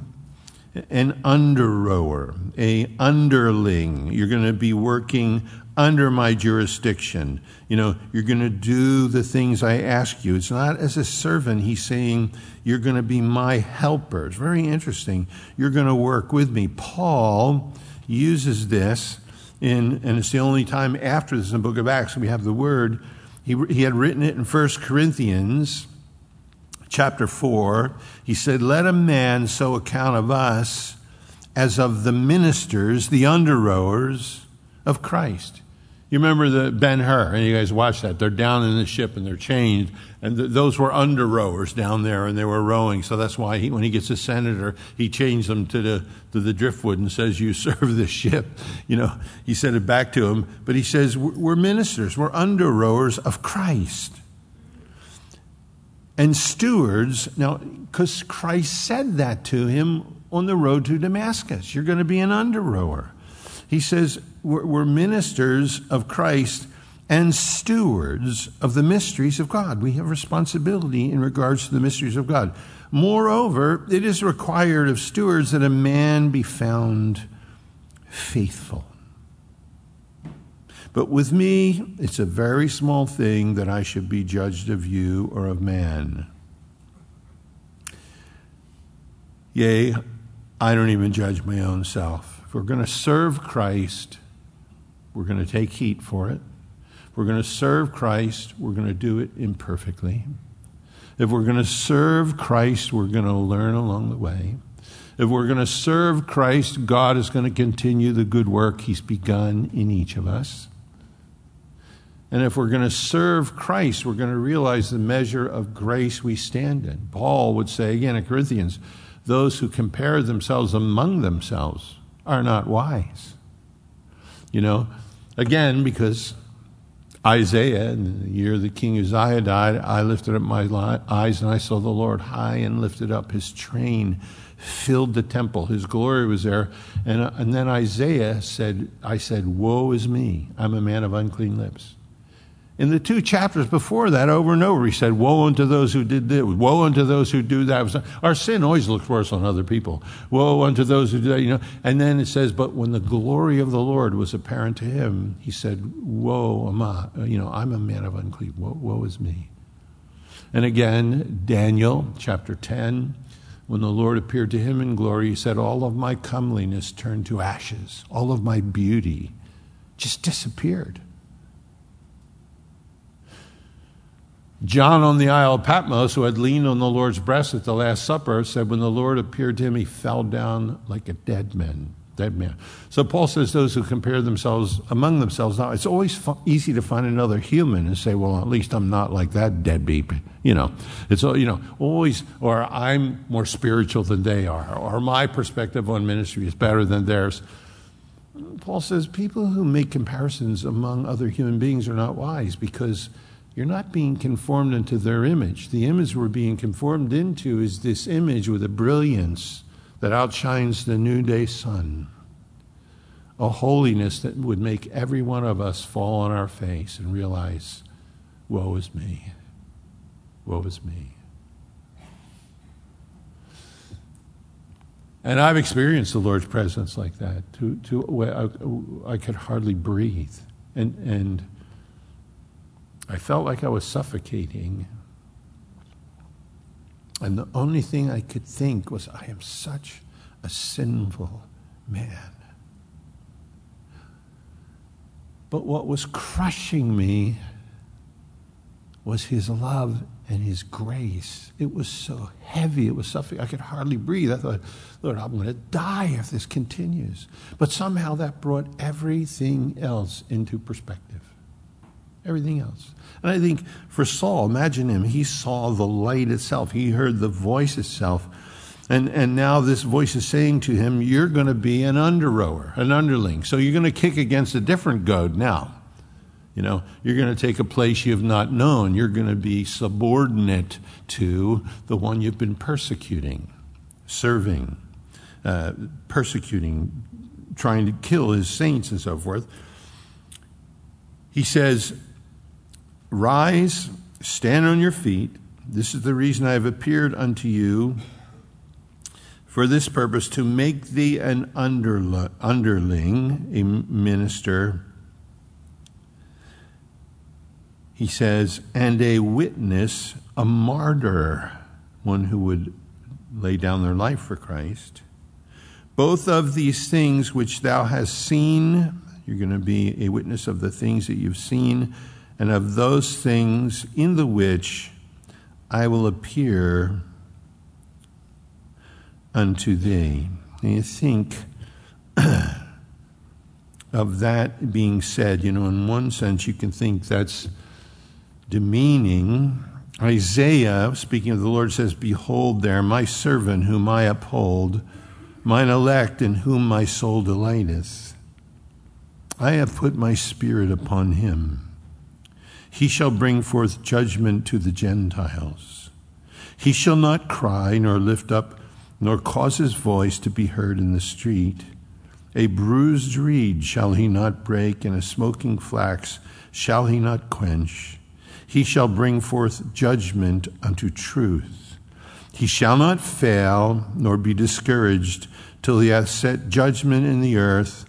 an under rower, a underling. You're going to be working under my jurisdiction. You know, you're going to do the things I ask you. It's not as a servant. He's saying you're going to be my helper. It's very interesting. You're going to work with me. Paul uses this in, and it's the only time after this in the book of Acts we have the word. He, he had written it in 1 Corinthians chapter 4. He said, Let a man so account of us as of the ministers, the under rowers of Christ. You remember the Ben Hur, and you guys watch that. They're down in the ship and they're chained, and th- those were under rowers down there, and they were rowing. So that's why he, when he gets a senator, he changed them to the to the driftwood and says, "You serve the ship." You know, he said it back to him, but he says, "We're ministers. We're under rowers of Christ." And stewards, now, because Christ said that to him on the road to Damascus, you're going to be an under rower. He says, we're, ministers of Christ and stewards of the mysteries of God. We have responsibility in regards to the mysteries of God. Moreover, it is required of stewards that a man be found faithful. But with me, it's a very small thing that I should be judged of you or of man. Yea, I don't even judge my own self. If we're going to serve Christ, we're going to take heat for it. If we're going to serve Christ, we're going to do it imperfectly. If we're going to serve Christ, we're going to learn along the way. If we're going to serve Christ, God is going to continue the good work He's begun in each of us. And if we're going to serve Christ, we're going to realize the measure of grace we stand in. Paul would say again in Corinthians, those who compare themselves among themselves are not wise. You know, Again, because Isaiah, in the year that King Uzziah died, I lifted up my eyes and I saw the Lord high and lifted up. His train filled the temple. His glory was there. And, and then Isaiah said, I said, Woe is me. I'm a man of unclean lips. In the two chapters before that, over and over, he said, Woe unto those who did this, woe unto those who do that. Our sin always looks worse on other people. Woe unto those who do that, you know. And then it says, But when the glory of the Lord was apparent to him, he said, Woe am I, uh, you know, I'm a man of unclean, woe, woe is me. And again, Daniel chapter 10, when the Lord appeared to him in glory, he said, All of my comeliness turned to ashes, all of my beauty just disappeared. John on the Isle of Patmos, who had leaned on the Lord's breast at the Last Supper, said, When the Lord appeared to him, he fell down like a dead man. Dead man. So Paul says those who compare themselves among themselves. Now, it's always easy to find another human and say, well, at least I'm not like that deadbeat. You know, it's, you know, always, or I'm more spiritual than they are, or my perspective on ministry is better than theirs. Paul says people who make comparisons among other human beings are not wise because you're not being conformed into their image. The image we're being conformed into is this image with a brilliance that outshines the noonday sun, a holiness that would make every one of us fall on our face and realize, woe is me, woe is me. And I've experienced the Lord's presence like that. To, to, I, I could hardly breathe. And, and I felt like I was suffocating. And the only thing I could think was, I am such a sinful man. But what was crushing me was his love and his grace. It was so heavy, it was suffocating. I could hardly breathe. I thought, Lord, I'm going to die if this continues. But somehow that brought everything else into perspective everything else. And I think for Saul, imagine him. He saw the light itself, he heard the voice itself. And, and now this voice is saying to him, You're going to be an under rower, an underling. So you're going to kick against a different goad now. You know, you're going to take a place you've not known. You're going to be subordinate to the one you've been persecuting, serving, uh, persecuting, trying to kill his saints and so forth. He says, Rise, stand on your feet. This is the reason I have appeared unto you for this purpose to make thee an underling, a minister. He says, and a witness, a martyr, one who would lay down their life for Christ. Both of these things which thou hast seen, you're going to be a witness of the things that you've seen, and of those things in the which I will appear unto thee. And you think of that being said, you know, in one sense, you can think that's demeaning. Isaiah, speaking of the Lord, says, Behold, there, my servant whom I uphold, mine elect in whom my soul delighteth. I have put my spirit upon him. He shall bring forth judgment to the Gentiles. He shall not cry nor lift up nor cause his voice to be heard in the street. A bruised reed shall he not break, and a smoking flax shall he not quench. He shall bring forth judgment unto truth. He shall not fail, nor be discouraged, till he hath set judgment in the earth,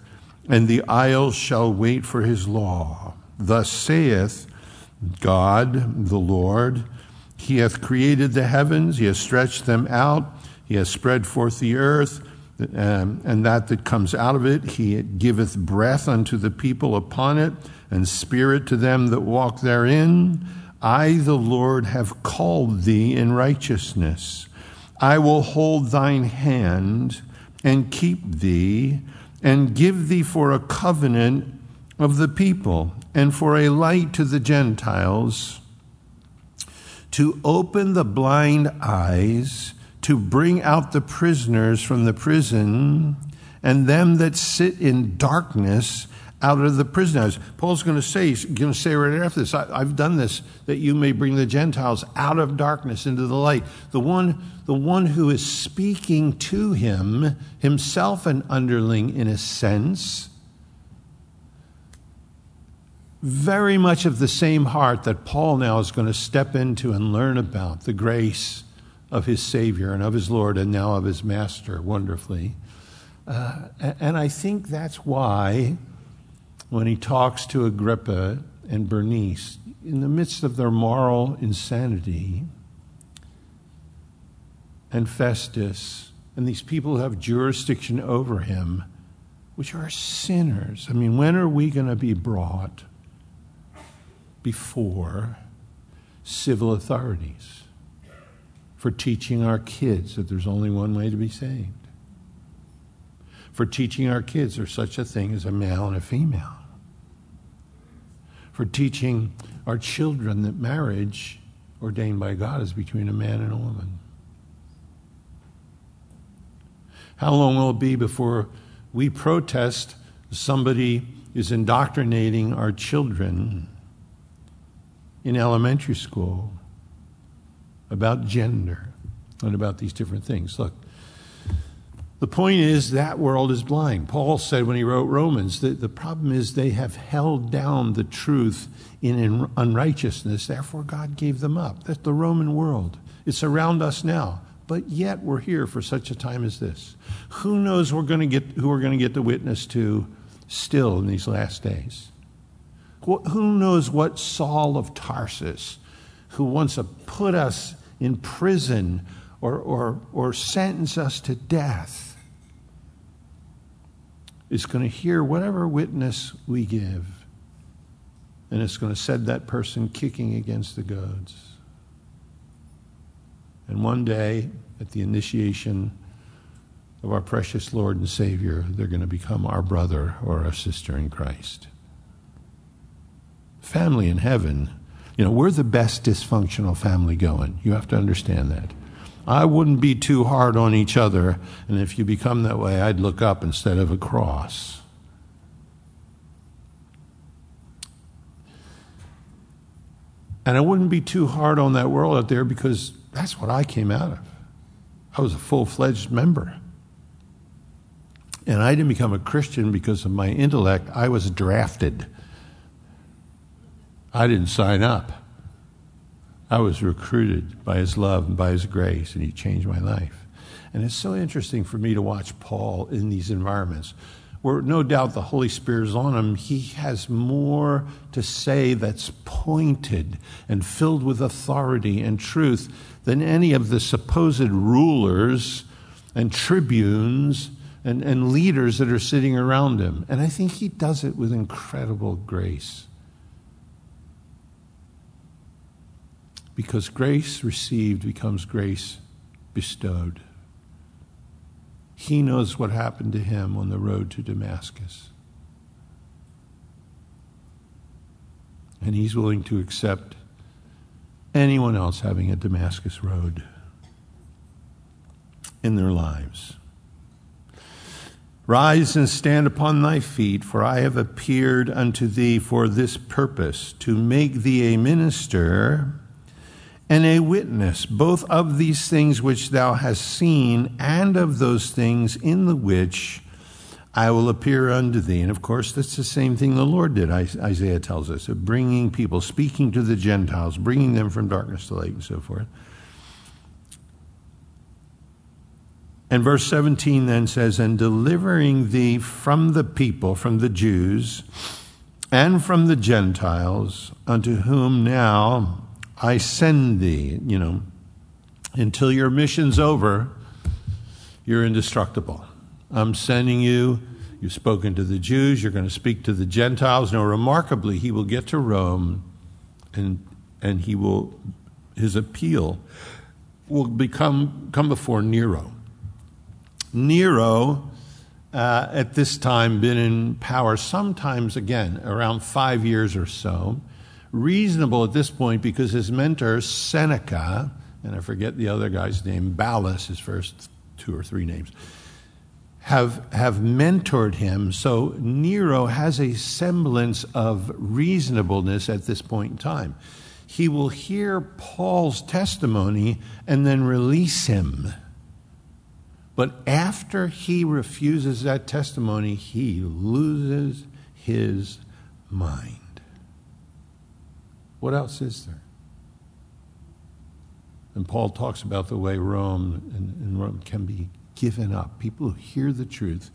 and the isles shall wait for his law. Thus saith God, the Lord, He hath created the heavens, He hath stretched them out he has spread forth the earth, um, and that that comes out of it. He giveth breath unto the people upon it, and spirit to them that walk therein. I, the Lord, have called thee in righteousness. I will hold thine hand and keep thee, and give thee for a covenant of the people, and for a light to the Gentiles, to open the blind eyes to bring out the prisoners from the prison and them that sit in darkness out of the prison house. Paul's going to say, he's going to say right after this, I, have done this that you may bring the Gentiles out of darkness into the light. The one, the one who is speaking to him, himself an underling in a sense, very much of the same heart that Paul now is going to step into and learn about the grace of his Savior and of his Lord and now of his Master wonderfully. Uh, and I think that's why when he talks to Agrippa and Bernice, in the midst of their moral insanity, and Festus, and these people who have jurisdiction over him, which are sinners. I mean, when are we going to be brought before civil authorities? for teaching our kids that there's only one way to be saved, for teaching our kids there's such a thing as a male and a female, for teaching our children that marriage ordained by God is between a man and a woman. How long will it be before we protest somebody is indoctrinating our children in elementary school about gender and about these different things. Look, the point is that world is blind. Paul said when he wrote Romans that the problem is they have held down the truth in unrighteousness, therefore God gave them up. That's the Roman world. It's around us now. But yet we're here for such a time as this. Who knows we're going to get, who we're going to get the witness to still in these last days? Who knows what Saul of Tarsus who wants to put us in prison or, or, or sentence us to death is going to hear whatever witness we give, and it's going to set that person kicking against the goads. And one day, at the initiation of our precious Lord and Savior, they're going to become our brother or our sister in Christ. Family in heaven you know, we're the best dysfunctional family going. You have to understand that. I wouldn't be too hard on each other, and if you become that way, I'd look up instead of across. And I wouldn't be too hard on that world out there because that's what I came out of. I was a full fledged member. And I didn't become a Christian because of my intellect. I was drafted. I didn't sign up. I was recruited by his love and by his grace, and he changed my life. And it's so interesting for me to watch Paul in these environments where no doubt the Holy Spirit is on him. He has more to say that's pointed and filled with authority and truth than any of the supposed rulers and tribunes and, and leaders that are sitting around him. And I think he does it with incredible grace. Because grace received becomes grace bestowed. He knows what happened to him on the road to Damascus. And he's willing to accept anyone else having a Damascus road in their lives. Rise and stand upon thy feet, for I have appeared unto thee for this purpose, to make thee a minister and a witness, both of these things which thou hast seen, and of those things in the which I will appear unto thee. And of course, that's the same thing the Lord did, Isaiah tells us, of bringing people, speaking to the Gentiles, bringing them from darkness to light, and so forth. And verse 17 then says, And delivering thee from the people, from the Jews, and from the Gentiles, unto whom now I send thee, you know, until your mission's over, you're indestructible. I'm sending you. You've spoken to the Jews, you're going to speak to the Gentiles. Now, remarkably, he will get to Rome and, and he will, his appeal will become, come before Nero. Nero, uh, at this time, been in power sometimes again around five years or so. Reasonable at this point because his mentor, Seneca, and I forget the other guy's name, Ballas, his first two or three names, have, have mentored him. So Nero has a semblance of reasonableness at this point in time. He will hear Paul's testimony and then release him. But after he refuses that testimony, he loses his mind. What else is there? And Paul talks about the way Rome and, and Rome can be given up. People who hear the truth,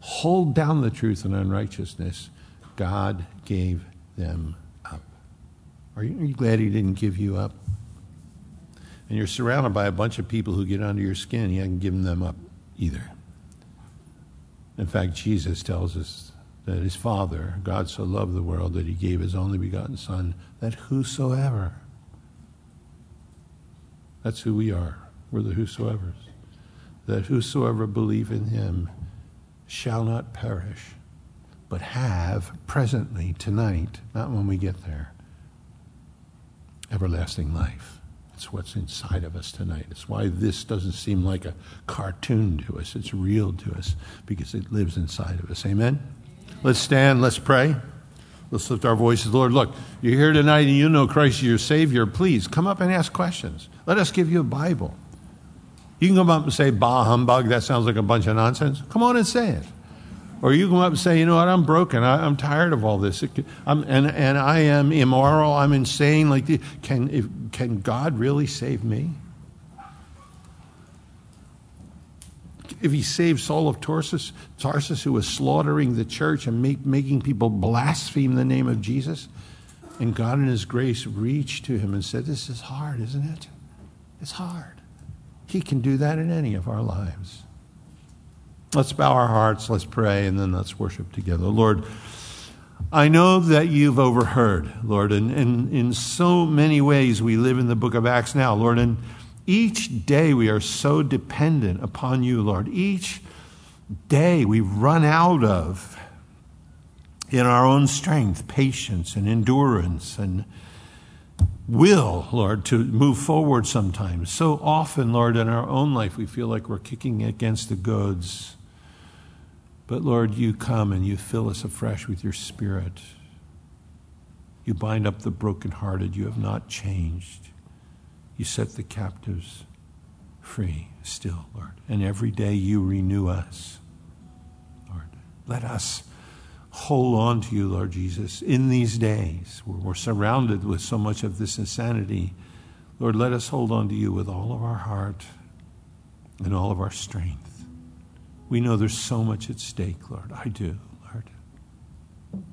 hold down the truth in unrighteousness, God gave them up. Are you, are you glad he didn't give you up? and you're surrounded by a bunch of people who get under your skin, you haven't given them up either. In fact, Jesus tells us that his Father, God so loved the world that he gave his only begotten Son, that whosoever, that's who we are, we're the whosoevers, that whosoever believe in him shall not perish, but have presently, tonight, not when we get there, everlasting life. It's what's inside of us tonight. It's why this doesn't seem like a cartoon to us. It's real to us because it lives inside of us. Amen? Let's stand. Let's pray. Let's lift our voices. Lord, look, you're here tonight and you know Christ is your Savior. Please come up and ask questions. Let us give you a Bible. You can come up and say, bah humbug, that sounds like a bunch of nonsense. Come on and say it. Or you come up and say, you know what, I'm broken. I, am tired of all this. and, and I am immoral. I'm insane. Like, can, if, can God really save me? If he saved Saul of Tarsus, Tarsus who was slaughtering the church and make, making people blaspheme the name of Jesus, and God in his grace reached to him and said, This is hard, isn't it? It's hard. He can do that in any of our lives. Let's bow our hearts, let's pray, and then let's worship together. Lord, I know that you've overheard, Lord, and, and in so many ways we live in the book of Acts now, Lord, and each day we are so dependent upon you, Lord. Each day we run out of in our own strength, patience and endurance and will, Lord, to move forward sometimes. So often, Lord, in our own life, we feel like we're kicking against the goads. But Lord, you come and you fill us afresh with your Spirit. You bind up the brokenhearted. You have not changed. You set the captives free still, Lord. And every day you renew us. Lord. Let us hold on to you, Lord Jesus, in these days where we're surrounded with so much of this insanity. Lord, let us hold on to you with all of our heart and all of our strength. We know there's so much at stake, Lord. I do, Lord.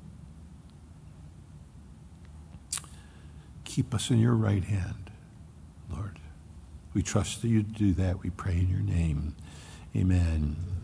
Keep us in your right hand. We trust that you do that. We pray in your name. Amen.